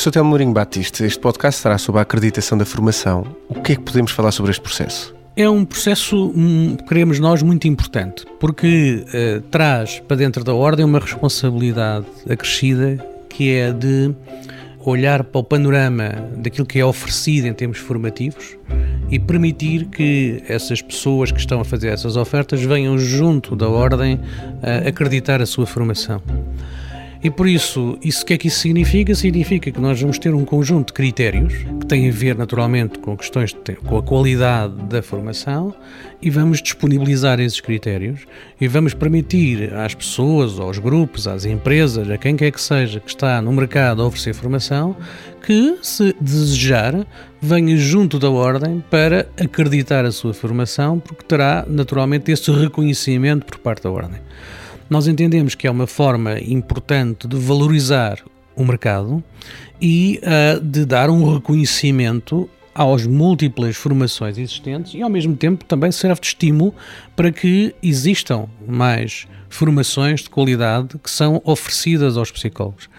Professor Telmo Mourinho Batista, este podcast será sobre a acreditação da formação. O que é que podemos falar sobre este processo? É um processo, hum, queremos nós, muito importante, porque uh, traz para dentro da ordem uma responsabilidade acrescida que é de olhar para o panorama daquilo que é oferecido em termos formativos e permitir que essas pessoas que estão a fazer essas ofertas venham junto da ordem a acreditar a sua formação. E por isso, isso o que é que isso significa? Significa que nós vamos ter um conjunto de critérios que têm a ver naturalmente com questões de, com a qualidade da formação e vamos disponibilizar esses critérios e vamos permitir às pessoas, aos grupos, às empresas, a quem quer que seja que está no mercado a oferecer formação, que, se desejar, venha junto da ordem para acreditar a sua formação, porque terá naturalmente esse reconhecimento por parte da ordem. Nós entendemos que é uma forma importante de valorizar o mercado e uh, de dar um reconhecimento às múltiplas formações existentes e, ao mesmo tempo, também serve de estímulo para que existam mais formações de qualidade que são oferecidas aos psicólogos.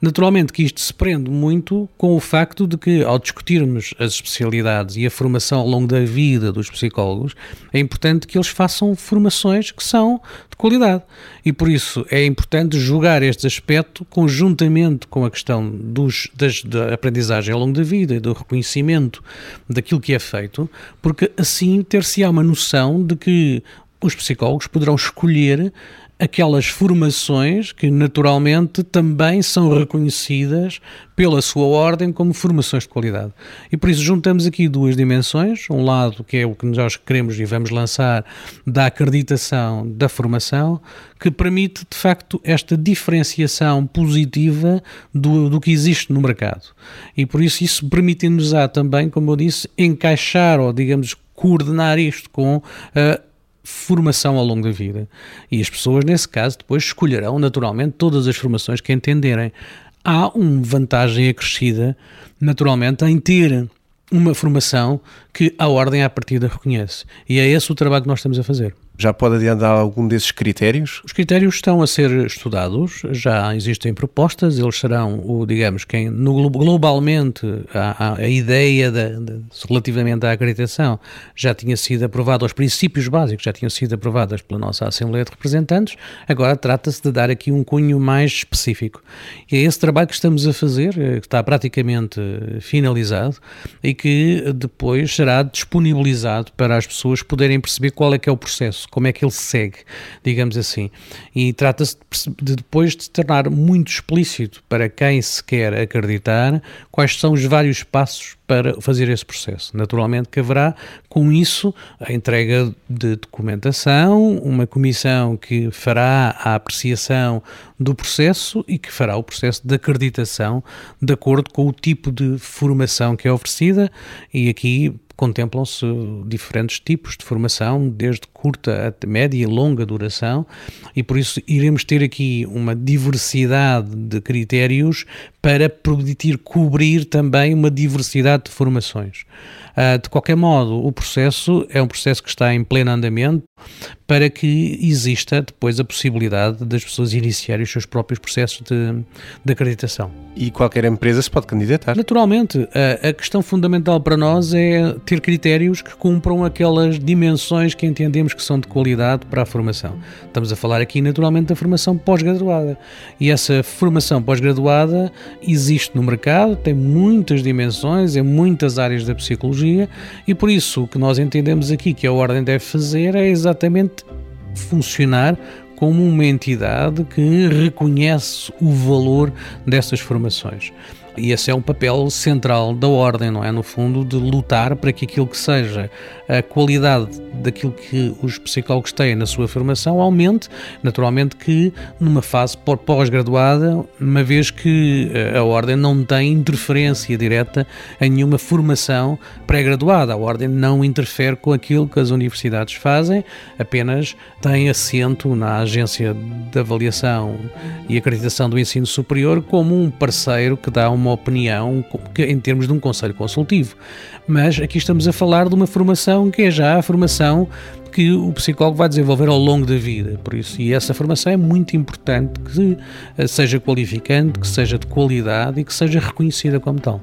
Naturalmente que isto se prende muito com o facto de que, ao discutirmos as especialidades e a formação ao longo da vida dos psicólogos, é importante que eles façam formações que são de qualidade. E por isso é importante julgar este aspecto conjuntamente com a questão dos, das, da aprendizagem ao longo da vida e do reconhecimento daquilo que é feito, porque assim ter-se-á uma noção de que os psicólogos poderão escolher aquelas formações que naturalmente também são reconhecidas pela sua ordem como formações de qualidade. E por isso juntamos aqui duas dimensões, um lado que é o que nós queremos e vamos lançar da acreditação da formação, que permite de facto esta diferenciação positiva do, do que existe no mercado. E por isso isso permite-nos também, como eu disse, encaixar ou digamos coordenar isto com uh, formação ao longo da vida. E as pessoas, nesse caso, depois escolherão naturalmente todas as formações que entenderem. Há uma vantagem acrescida, naturalmente, em ter uma formação que a ordem à partida reconhece. E é esse o trabalho que nós estamos a fazer. Já pode adiantar algum desses critérios? Os critérios estão a ser estudados, já existem propostas, eles serão, o, digamos, quem no, globalmente a, a, ideia de, relativamente à acreditação já tinha sido aprovada, os princípios básicos já tinham sido aprovados pela nossa Assembleia de Representantes, agora trata-se de dar aqui um cunho mais específico. E é esse trabalho que estamos a fazer, eh, que está praticamente finalizado e que depois será disponibilizado para as pessoas poderem perceber qual é que é o processo como é que ele segue, digamos assim. E trata-se de, depois de tornar muito explícito para quem se quer acreditar quais são os vários passos para fazer esse processo. Naturalmente que haverá, com isso, a entrega de documentação, uma comissão que fará a apreciação do processo e que fará o processo de acreditação de acordo com o tipo de formação que é oferecida e aqui contemplam-se diferentes tipos de formação, desde curta a média e longa duração, e por isso iremos ter aqui uma diversidade de critérios para permitir cobrir também uma diversidade de formações. Uh, de qualquer modo, o processo é um processo que está em pleno andamento para que exista depois a possibilidade das pessoas iniciarem os seus próprios processos de, de acreditação. E qualquer empresa se pode candidatar? Naturalmente. A, a questão fundamental para nós é ter critérios que cumpram aquelas dimensões que entendemos que são de qualidade para a formação. Estamos a falar aqui, naturalmente, da formação pós-graduada. E essa formação pós-graduada existe no mercado, tem muitas dimensões, em muitas áreas da psicologia, e por isso o que nós entendemos aqui que a Ordem deve fazer é exatamente funcionar como uma entidade que reconhece o valor dessas formações. E esse é um papel central da ordem, não é? No fundo, de lutar para que aquilo que seja a qualidade daquilo que os psicólogos têm na sua formação aumente, naturalmente que numa fase pós-graduada, uma vez que eh, a ordem não tem interferência direta em nenhuma formação pré-graduada. A ordem não interfere com aquilo que as universidades fazem, apenas tem assento na agência de avaliação e acreditação do ensino superior como um parceiro que dá uma uma opinião em termos de um conselho consultivo. Mas aqui estamos a falar de uma formação que é já a formação que o psicólogo vai desenvolver ao longo da vida. Por isso, e essa formação é muito importante que seja qualificante, que seja de qualidade e que seja reconhecida como tal.